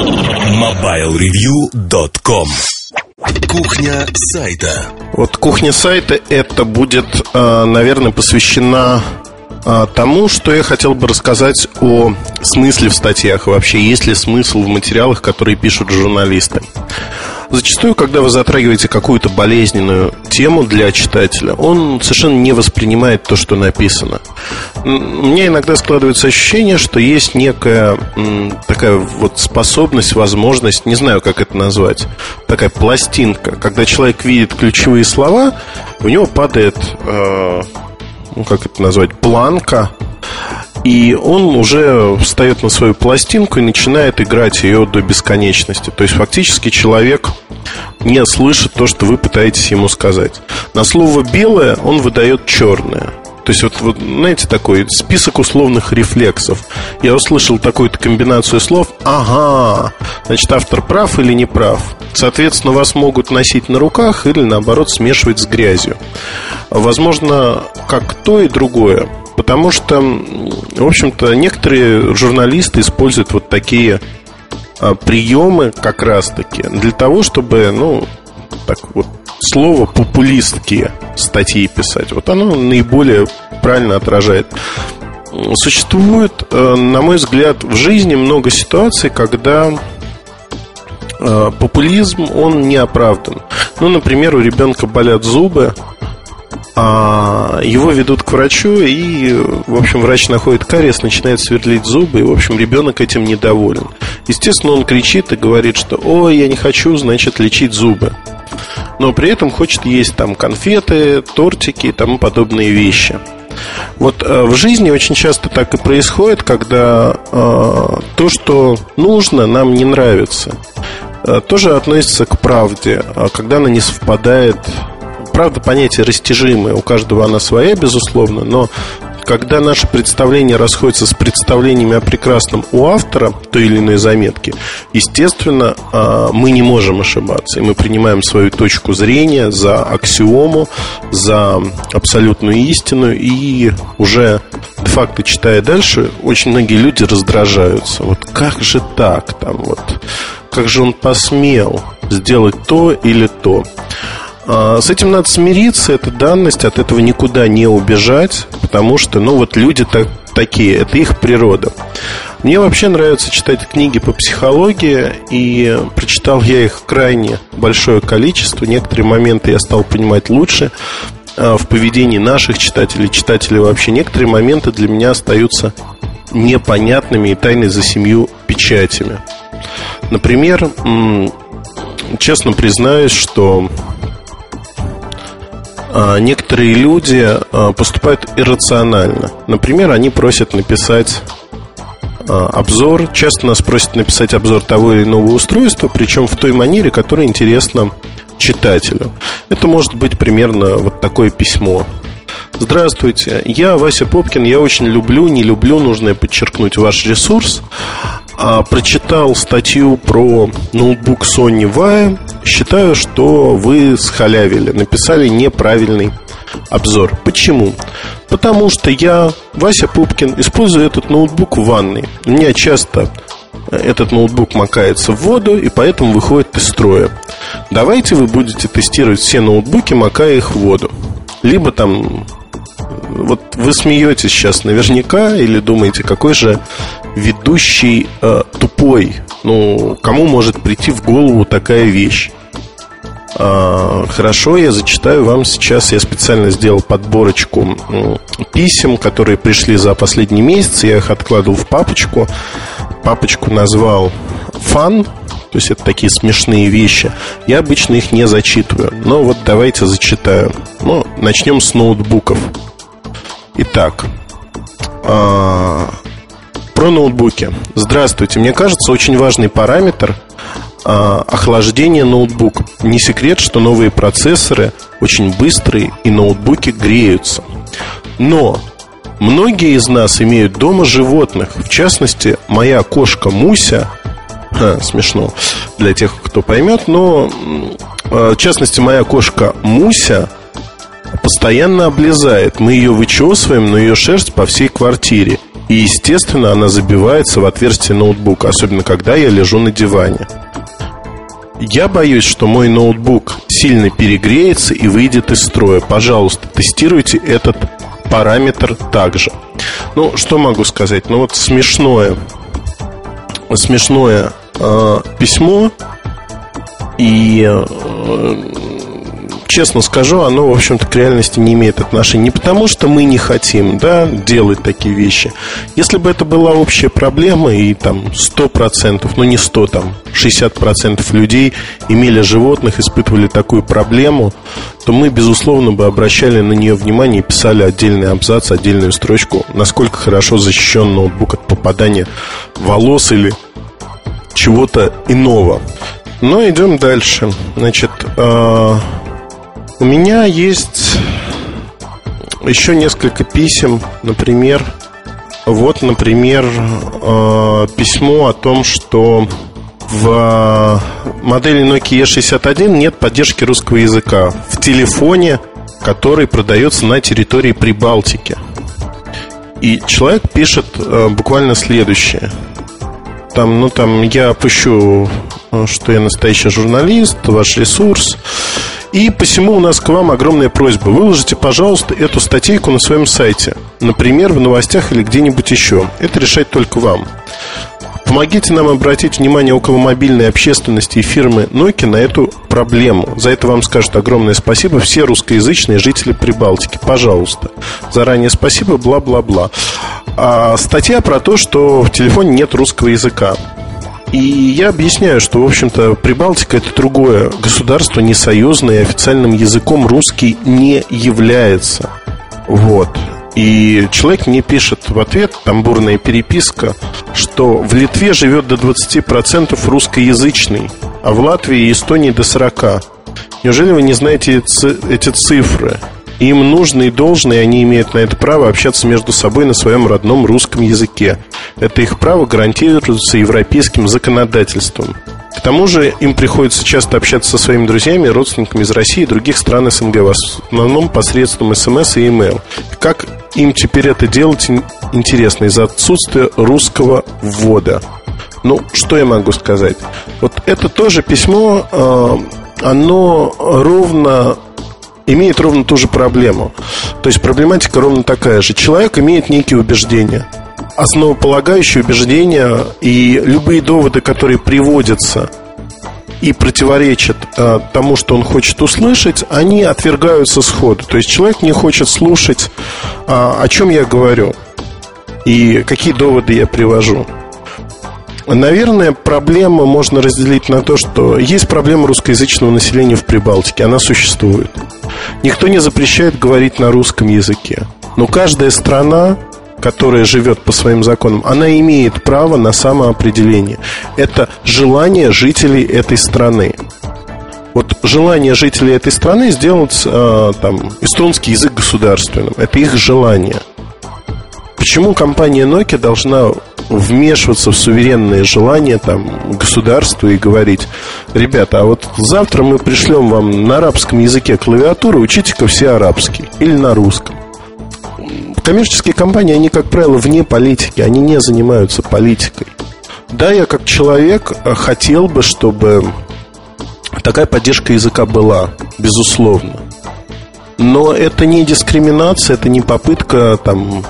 MobileReview.com Кухня сайта Вот кухня сайта это будет, э, наверное, посвящена э, тому, что я хотел бы рассказать о смысле в статьях. Вообще, есть ли смысл в материалах, которые пишут журналисты. Зачастую, когда вы затрагиваете какую-то болезненную тему для читателя, он совершенно не воспринимает то, что написано. Меня иногда складывается ощущение, что есть некая такая вот способность, возможность, не знаю, как это назвать, такая пластинка, когда человек видит ключевые слова, у него падает, э, ну как это назвать, планка, и он уже встает на свою пластинку и начинает играть ее до бесконечности. То есть фактически человек не слышит то, что вы пытаетесь ему сказать. На слово белое он выдает черное. То есть, вот, вот, знаете, такой список условных рефлексов. Я услышал такую-то комбинацию слов. Ага, значит, автор прав или не прав. Соответственно, вас могут носить на руках или, наоборот, смешивать с грязью. Возможно, как то и другое. Потому что, в общем-то, некоторые журналисты используют вот такие а, приемы как раз-таки для того, чтобы, ну, так вот, слово популистские статьи писать. Вот оно наиболее правильно отражает. Существует, э, на мой взгляд, в жизни много ситуаций, когда э, популизм, он не оправдан. Ну, например, у ребенка болят зубы, а его ведут к врачу, и, в общем, врач находит кариес, начинает сверлить зубы, и, в общем, ребенок этим недоволен. Естественно, он кричит и говорит, что «Ой, я не хочу, значит, лечить зубы». Но при этом хочет есть там конфеты, тортики и тому подобные вещи. Вот э, в жизни очень часто так и происходит, когда э, то, что нужно, нам не нравится. Э, тоже относится к правде, а когда она не совпадает правда, понятие растяжимое, у каждого она своя, безусловно, но когда наши представления расходятся с представлениями о прекрасном у автора той или иной заметки, естественно, а, мы не можем ошибаться. И мы принимаем свою точку зрения за аксиому, за абсолютную истину. И уже де-факто читая дальше, очень многие люди раздражаются. Вот как же так? Там вот, как же он посмел сделать то или то? А, с этим надо смириться, это данность, от этого никуда не убежать, потому что, ну, вот люди так, такие, это их природа. Мне вообще нравится читать книги по психологии, и прочитал я их крайне большое количество. Некоторые моменты я стал понимать лучше а, в поведении наших читателей, читателей вообще. Некоторые моменты для меня остаются непонятными и тайной за семью печатями. Например, честно признаюсь, что некоторые люди а, поступают иррационально. Например, они просят написать а, обзор. Часто нас просят написать обзор того или иного устройства, причем в той манере, которая интересна читателю. Это может быть примерно вот такое письмо. Здравствуйте, я Вася Попкин, я очень люблю, не люблю, нужно подчеркнуть ваш ресурс. А, прочитал статью про ноутбук Sony Vaio. Считаю, что вы схалявили, написали неправильный обзор. Почему? Потому что я, Вася Пупкин, использую этот ноутбук в ванной. У меня часто этот ноутбук макается в воду и поэтому выходит из строя. Давайте вы будете тестировать все ноутбуки, макая их в воду. Либо там вот вы смеетесь сейчас наверняка или думаете, какой же ведущий э, тупой. Ну, кому может прийти в голову такая вещь? А, хорошо, я зачитаю вам сейчас. Я специально сделал подборочку писем, которые пришли за последний месяц. Я их откладывал в папочку. Папочку назвал фан. То есть это такие смешные вещи. Я обычно их не зачитываю. Но вот давайте зачитаю. Ну, начнем с ноутбуков. Итак, а, про ноутбуки. Здравствуйте. Мне кажется, очень важный параметр а, охлаждение ноутбука. Не секрет, что новые процессоры очень быстрые и ноутбуки греются. Но многие из нас имеют дома животных. В частности, моя кошка Муся Ха, смешно для тех, кто поймет, но а, в частности моя кошка Муся постоянно облезает. Мы ее вычесываем, но ее шерсть по всей квартире. И, естественно, она забивается в отверстие ноутбука, особенно когда я лежу на диване. Я боюсь, что мой ноутбук сильно перегреется и выйдет из строя. Пожалуйста, тестируйте этот параметр также. Ну, что могу сказать? Ну, вот смешное, смешное э, письмо и э, честно скажу, оно, в общем-то, к реальности не имеет отношения. Не потому, что мы не хотим да, делать такие вещи. Если бы это была общая проблема, и там 100%, ну не 100, там 60% людей имели животных, испытывали такую проблему, то мы, безусловно, бы обращали на нее внимание и писали отдельный абзац, отдельную строчку, насколько хорошо защищен ноутбук от попадания волос или чего-то иного. Но идем дальше. Значит, э, у меня есть еще несколько писем, например, вот, например, э, письмо о том, что в модели Nokia E61 нет поддержки русского языка в телефоне, который продается на территории Прибалтики. И человек пишет э, буквально следующее. Там, ну, там я опущу, э, что я настоящий журналист, ваш ресурс. И посему у нас к вам огромная просьба. Выложите, пожалуйста, эту статейку на своем сайте. Например, в новостях или где-нибудь еще. Это решать только вам. Помогите нам обратить внимание около мобильной общественности и фирмы Nokia на эту проблему. За это вам скажут огромное спасибо все русскоязычные жители Прибалтики. Пожалуйста. Заранее спасибо, бла-бла-бла. А статья про то, что в телефоне нет русского языка. И я объясняю, что, в общем-то, Прибалтика это другое государство, не союзное, и официальным языком русский не является. Вот. И человек мне пишет в ответ, там бурная переписка, что в Литве живет до 20% русскоязычный, а в Латвии и Эстонии до 40%. Неужели вы не знаете эти цифры? Им нужно и должно, и они имеют на это право общаться между собой на своем родном русском языке. Это их право гарантируется европейским законодательством. К тому же им приходится часто общаться со своими друзьями родственниками из России и других стран СНГ, в основном посредством СМС и email. Как им теперь это делать интересно из-за отсутствия русского ввода? Ну, что я могу сказать? Вот это тоже письмо, э, оно ровно имеет ровно ту же проблему. То есть проблематика ровно такая же. Человек имеет некие убеждения, основополагающие убеждения, и любые доводы, которые приводятся и противоречат э, тому, что он хочет услышать, они отвергаются сходу. То есть человек не хочет слушать, э, о чем я говорю и какие доводы я привожу. Наверное, проблема можно разделить на то, что есть проблема русскоязычного населения в Прибалтике, она существует. Никто не запрещает говорить на русском языке. Но каждая страна, которая живет по своим законам, она имеет право на самоопределение. Это желание жителей этой страны. Вот желание жителей этой страны сделать э, там, эстонский язык государственным. Это их желание. Почему компания Nokia должна вмешиваться в суверенные желания там, государства и говорить, ребята, а вот завтра мы пришлем вам на арабском языке клавиатуру, учите-ка все арабский или на русском. Коммерческие компании, они, как правило, вне политики, они не занимаются политикой. Да, я как человек хотел бы, чтобы такая поддержка языка была, безусловно. Но это не дискриминация, это не попытка там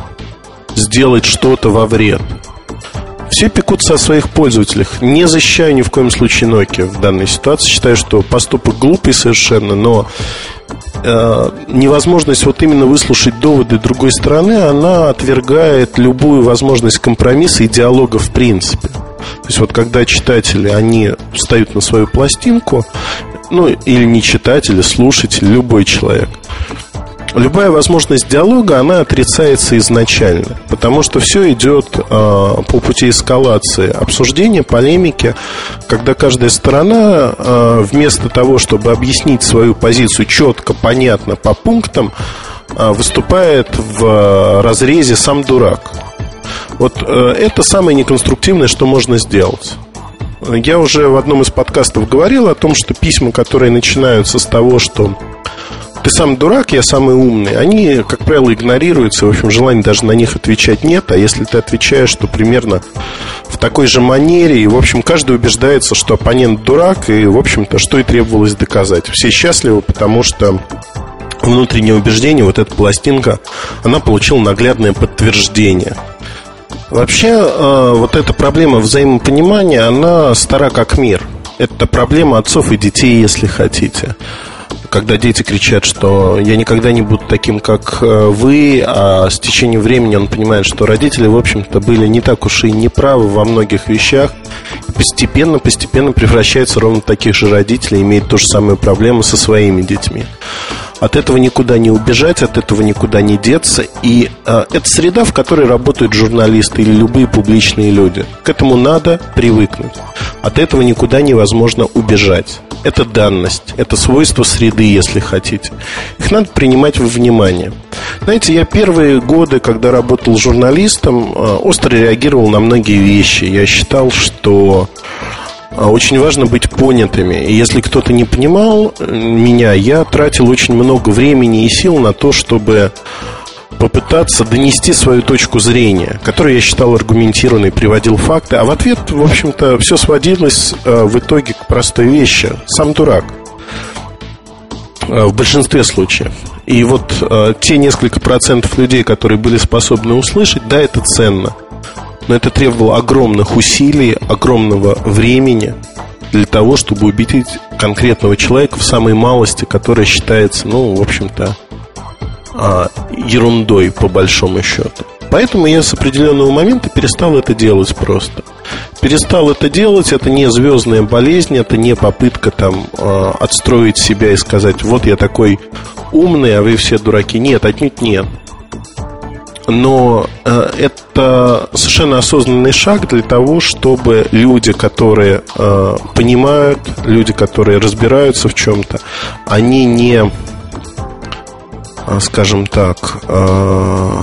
сделать что-то во вред. Все пекутся о своих пользователях. Не защищаю ни в коем случае Nokia в данной ситуации. Считаю, что поступок глупый совершенно, но э, невозможность вот именно выслушать доводы другой стороны, она отвергает любую возможность компромисса и диалога в принципе. То есть вот когда читатели, они встают на свою пластинку, ну или не читатели, слушатель, любой человек – любая возможность диалога, она отрицается изначально, потому что все идет э, по пути эскалации, обсуждения, полемики, когда каждая сторона э, вместо того, чтобы объяснить свою позицию четко, понятно, по пунктам, э, выступает в разрезе «сам дурак». Вот э, это самое неконструктивное, что можно сделать. Я уже в одном из подкастов говорил о том, что письма, которые начинаются с того, что ты сам дурак, я самый умный, они, как правило, игнорируются, в общем, желания даже на них отвечать нет, а если ты отвечаешь, то примерно в такой же манере, и, в общем, каждый убеждается, что оппонент дурак, и, в общем-то, что и требовалось доказать. Все счастливы, потому что внутреннее убеждение, вот эта пластинка, она получила наглядное подтверждение. Вообще, э, вот эта проблема взаимопонимания, она стара как мир. Это проблема отцов и детей, если хотите когда дети кричат, что я никогда не буду таким, как э, вы, а с течением времени он понимает, что родители, в общем-то, были не так уж и неправы во многих вещах, постепенно, постепенно превращается ровно в таких же родителей, имеет ту же самую проблему со своими детьми. От этого никуда не убежать, от этого никуда не деться. И э, это среда, в которой работают журналисты или любые публичные люди. К этому надо привыкнуть. От этого никуда невозможно убежать. Это данность, это свойство среды, если хотите. Их надо принимать во внимание. Знаете, я первые годы, когда работал журналистом, э, остро реагировал на многие вещи. Я считал, что очень важно быть понятыми. И если кто-то не понимал э, меня, я тратил очень много времени и сил на то, чтобы попытаться донести свою точку зрения, которую я считал аргументированной, приводил факты, а в ответ, в общем-то, все сводилось э, в итоге к простой вещи. Сам дурак. Э, в большинстве случаев. И вот те несколько процентов людей, которые были способны услышать, да, это ценно – но это требовало огромных усилий, огромного времени для того, чтобы убедить конкретного человека в самой малости, которая считается, ну, в общем-то, а, ерундой по большому счету. Поэтому я с определенного момента перестал это делать просто. Перестал это делать, это не звездная болезнь, это не попытка там а, отстроить себя и сказать, вот я такой умный, а вы все дураки. Нет, отнюдь нет но э, это совершенно осознанный шаг для того, чтобы люди, которые э, понимают, люди, которые разбираются в чем-то, они не, э, скажем так, э,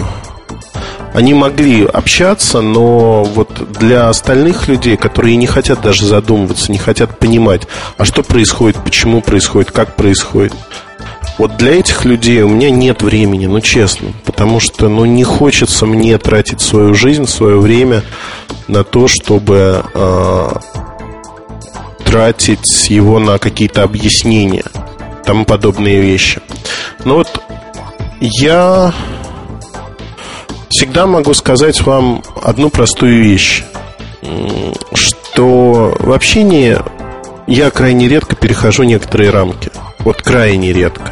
они могли общаться, но вот для остальных людей, которые не хотят даже задумываться, не хотят понимать, а что происходит, почему происходит, как происходит, вот для этих людей у меня нет времени, ну честно, потому что ну не хочется мне тратить свою жизнь, свое время на то, чтобы э, тратить его на какие-то объяснения, тому подобные вещи. Но вот я всегда могу сказать вам одну простую вещь, что в общении я крайне редко перехожу некоторые рамки. Вот крайне редко.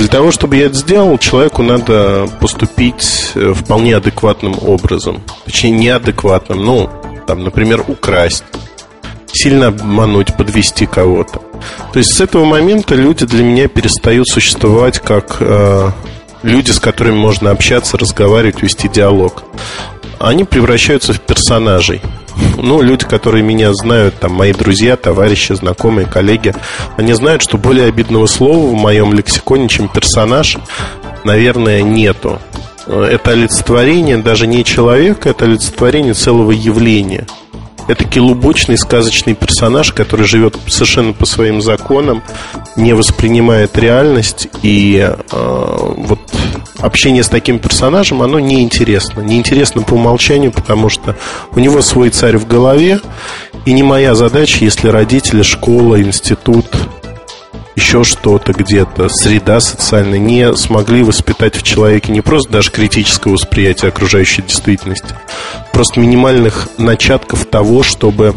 Для того, чтобы я это сделал, человеку надо поступить э, вполне адекватным образом. Точнее, неадекватным. Ну, там, например, украсть, сильно обмануть, подвести кого-то. То есть с этого момента люди для меня перестают существовать как э, люди, с которыми можно общаться, разговаривать, вести диалог. Они превращаются в персонажей. Ну, люди, которые меня знают, там, мои друзья, товарищи, знакомые, коллеги, они знают, что более обидного слова в моем лексиконе, чем персонаж, наверное, нету. Это олицетворение даже не человека, это олицетворение целого явления – это лубочный сказочный персонаж, который живет совершенно по своим законам, не воспринимает реальность, и э, вот общение с таким персонажем, оно неинтересно. Неинтересно по умолчанию, потому что у него свой царь в голове, и не моя задача, если родители, школа, институт еще что-то где-то, среда социальная не смогли воспитать в человеке не просто даже критическое восприятие окружающей действительности, просто минимальных начатков того, чтобы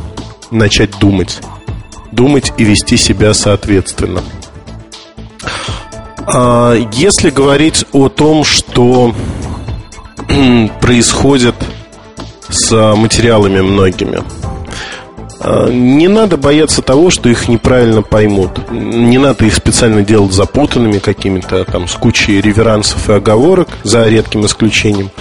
начать думать. Думать и вести себя соответственно. А если говорить о том, что происходит с материалами многими, не надо бояться того, что их неправильно поймут. Не надо их специально делать запутанными какими-то там с кучей реверансов и оговорок, за редким исключением.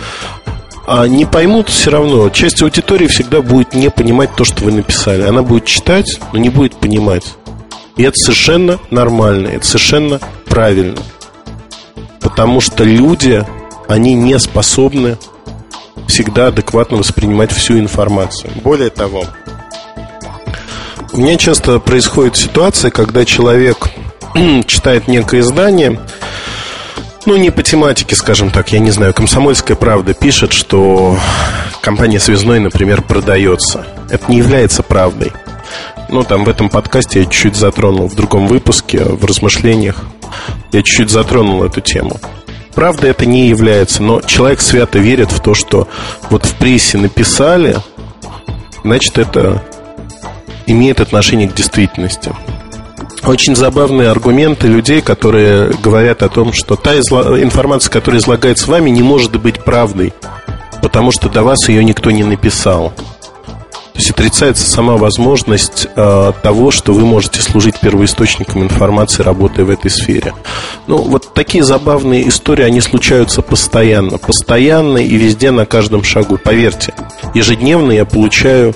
А не поймут все равно. Часть аудитории всегда будет не понимать то, что вы написали. Она будет читать, но не будет понимать. И это совершенно нормально, это совершенно правильно. Потому что люди, они не способны всегда адекватно воспринимать всю информацию. Более того, меня часто происходит ситуация, когда человек читает некое издание, ну, не по тематике, скажем так, я не знаю, «Комсомольская правда» пишет, что компания «Связной», например, продается. Это не является правдой. Ну, там в этом подкасте я чуть-чуть затронул, в другом выпуске, в размышлениях, я чуть-чуть затронул эту тему. Правда это не является, но человек свято верит в то, что вот в прессе написали, значит, это имеет отношение к действительности. Очень забавные аргументы людей, которые говорят о том, что та информация, которая излагается вами, не может быть правдой, потому что до вас ее никто не написал. То есть отрицается сама возможность э, того, что вы можете служить первоисточником информации, работая в этой сфере. Ну, вот такие забавные истории, они случаются постоянно. Постоянно и везде, на каждом шагу. Поверьте, ежедневно я получаю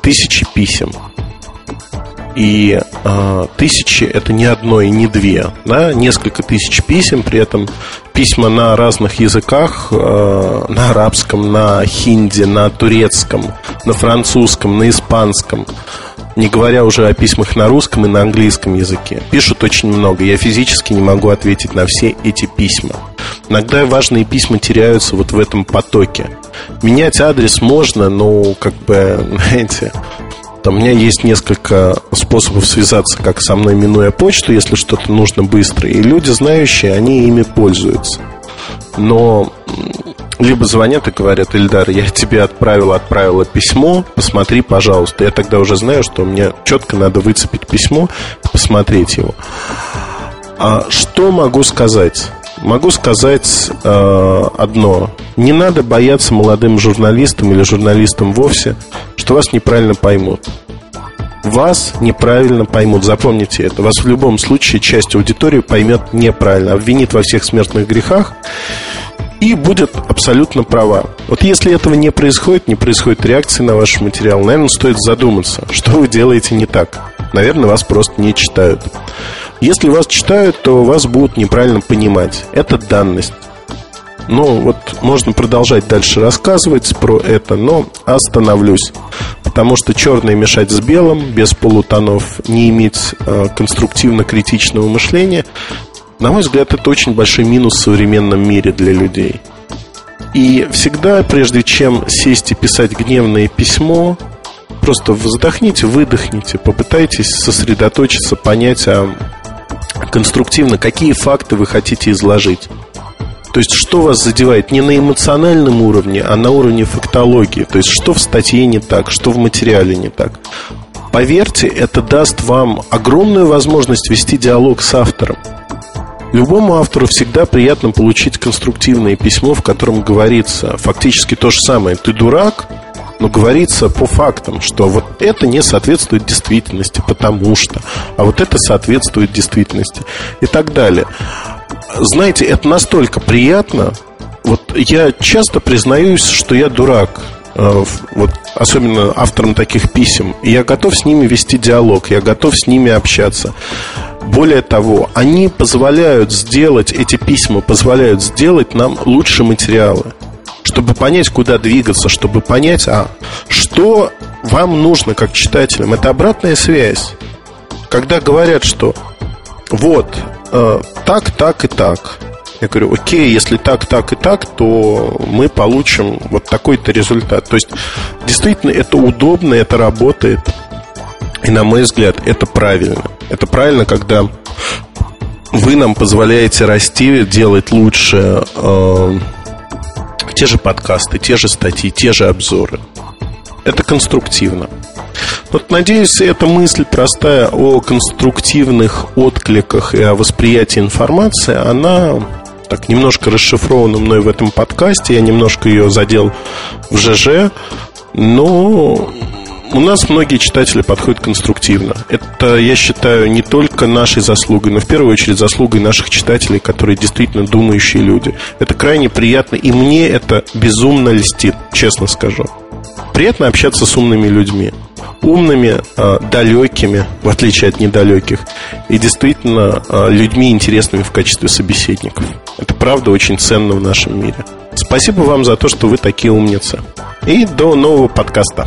тысячи писем и э, тысячи это не одно и не две, да, несколько тысяч писем, при этом письма на разных языках, э, на арабском, на хинди, на турецком, на французском, на испанском, не говоря уже о письмах на русском и на английском языке. Пишут очень много, я физически не могу ответить на все эти письма. Иногда важные письма теряются вот в этом потоке. Менять адрес можно, но как бы, знаете, там, у меня есть несколько способов связаться, как со мной, минуя почту, если что-то нужно быстро. И люди, знающие, они ими пользуются. Но либо звонят и говорят, Ильдар, я тебе отправил, отправила письмо, посмотри, пожалуйста. Я тогда уже знаю, что мне четко надо выцепить письмо, посмотреть его. А что могу сказать? Могу сказать э, одно. Не надо бояться молодым журналистам или журналистам вовсе, что вас неправильно поймут. Вас неправильно поймут. Запомните это. Вас в любом случае часть аудитории поймет неправильно, обвинит во всех смертных грехах и будет абсолютно права. Вот если этого не происходит, не происходит реакции на ваш материал, наверное, стоит задуматься, что вы делаете не так. Наверное, вас просто не читают. Если вас читают, то вас будут неправильно понимать. Это данность. Ну, вот можно продолжать дальше рассказывать про это, но остановлюсь. Потому что черное мешать с белым, без полутонов, не иметь э, конструктивно-критичного мышления, на мой взгляд, это очень большой минус в современном мире для людей. И всегда, прежде чем сесть и писать гневное письмо, просто вздохните, выдохните, попытайтесь сосредоточиться, понять, а конструктивно, какие факты вы хотите изложить. То есть, что вас задевает не на эмоциональном уровне, а на уровне фактологии. То есть, что в статье не так, что в материале не так. Поверьте, это даст вам огромную возможность вести диалог с автором. Любому автору всегда приятно получить конструктивное письмо, в котором говорится фактически то же самое. Ты дурак, но говорится по фактам, что вот это не соответствует действительности, потому что, а вот это соответствует действительности и так далее. Знаете, это настолько приятно. Вот я часто признаюсь, что я дурак. Э, вот особенно авторам таких писем. И я готов с ними вести диалог, я готов с ними общаться. Более того, они позволяют сделать, эти письма позволяют сделать нам лучше материалы чтобы понять, куда двигаться, чтобы понять, а что вам нужно как читателям. Это обратная связь. Когда говорят, что вот э, так, так и так. Я говорю, окей, если так, так и так, то мы получим вот такой-то результат. То есть, действительно, это удобно, это работает. И, на мой взгляд, это правильно. Это правильно, когда вы нам позволяете расти, делать лучше, э, те же подкасты, те же статьи, те же обзоры. Это конструктивно. Вот, надеюсь, эта мысль простая о конструктивных откликах и о восприятии информации, она так немножко расшифрована мной в этом подкасте. Я немножко ее задел в ЖЖ, но у нас многие читатели подходят конструктивно. Это, я считаю, не только нашей заслугой, но в первую очередь заслугой наших читателей, которые действительно думающие люди. Это крайне приятно, и мне это безумно льстит, честно скажу. Приятно общаться с умными людьми. Умными, э, далекими, в отличие от недалеких, и действительно э, людьми интересными в качестве собеседников. Это правда очень ценно в нашем мире. Спасибо вам за то, что вы такие умницы. И до нового подкаста.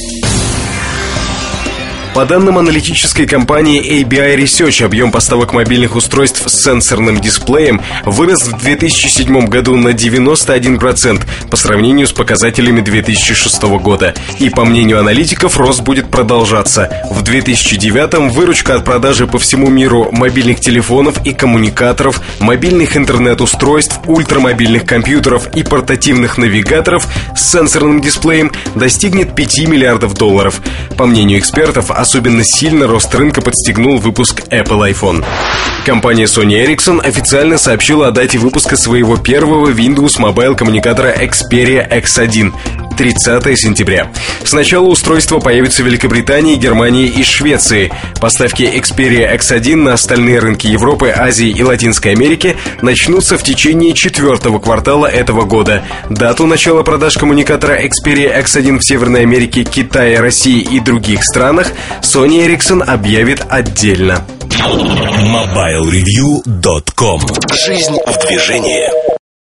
По данным аналитической компании ABI Research, объем поставок мобильных устройств с сенсорным дисплеем вырос в 2007 году на 91% по сравнению с показателями 2006 года. И по мнению аналитиков, рост будет продолжаться. В 2009 выручка от продажи по всему миру мобильных телефонов и коммуникаторов, мобильных интернет-устройств, ультрамобильных компьютеров и портативных навигаторов с сенсорным дисплеем достигнет 5 миллиардов долларов. По мнению экспертов, особенно сильно рост рынка подстегнул выпуск Apple iPhone. Компания Sony Ericsson официально сообщила о дате выпуска своего первого Windows Mobile коммуникатора Xperia X1 30 сентября. Сначала устройство появится в Великобритании, Германии и Швеции. Поставки Xperia X1 на остальные рынки Европы, Азии и Латинской Америки начнутся в течение четвертого квартала этого года. Дату начала продаж коммуникатора Xperia X1 в Северной Америке, Китае, России и других странах Sony Ericsson объявит отдельно. MobileReview.com Жизнь в движении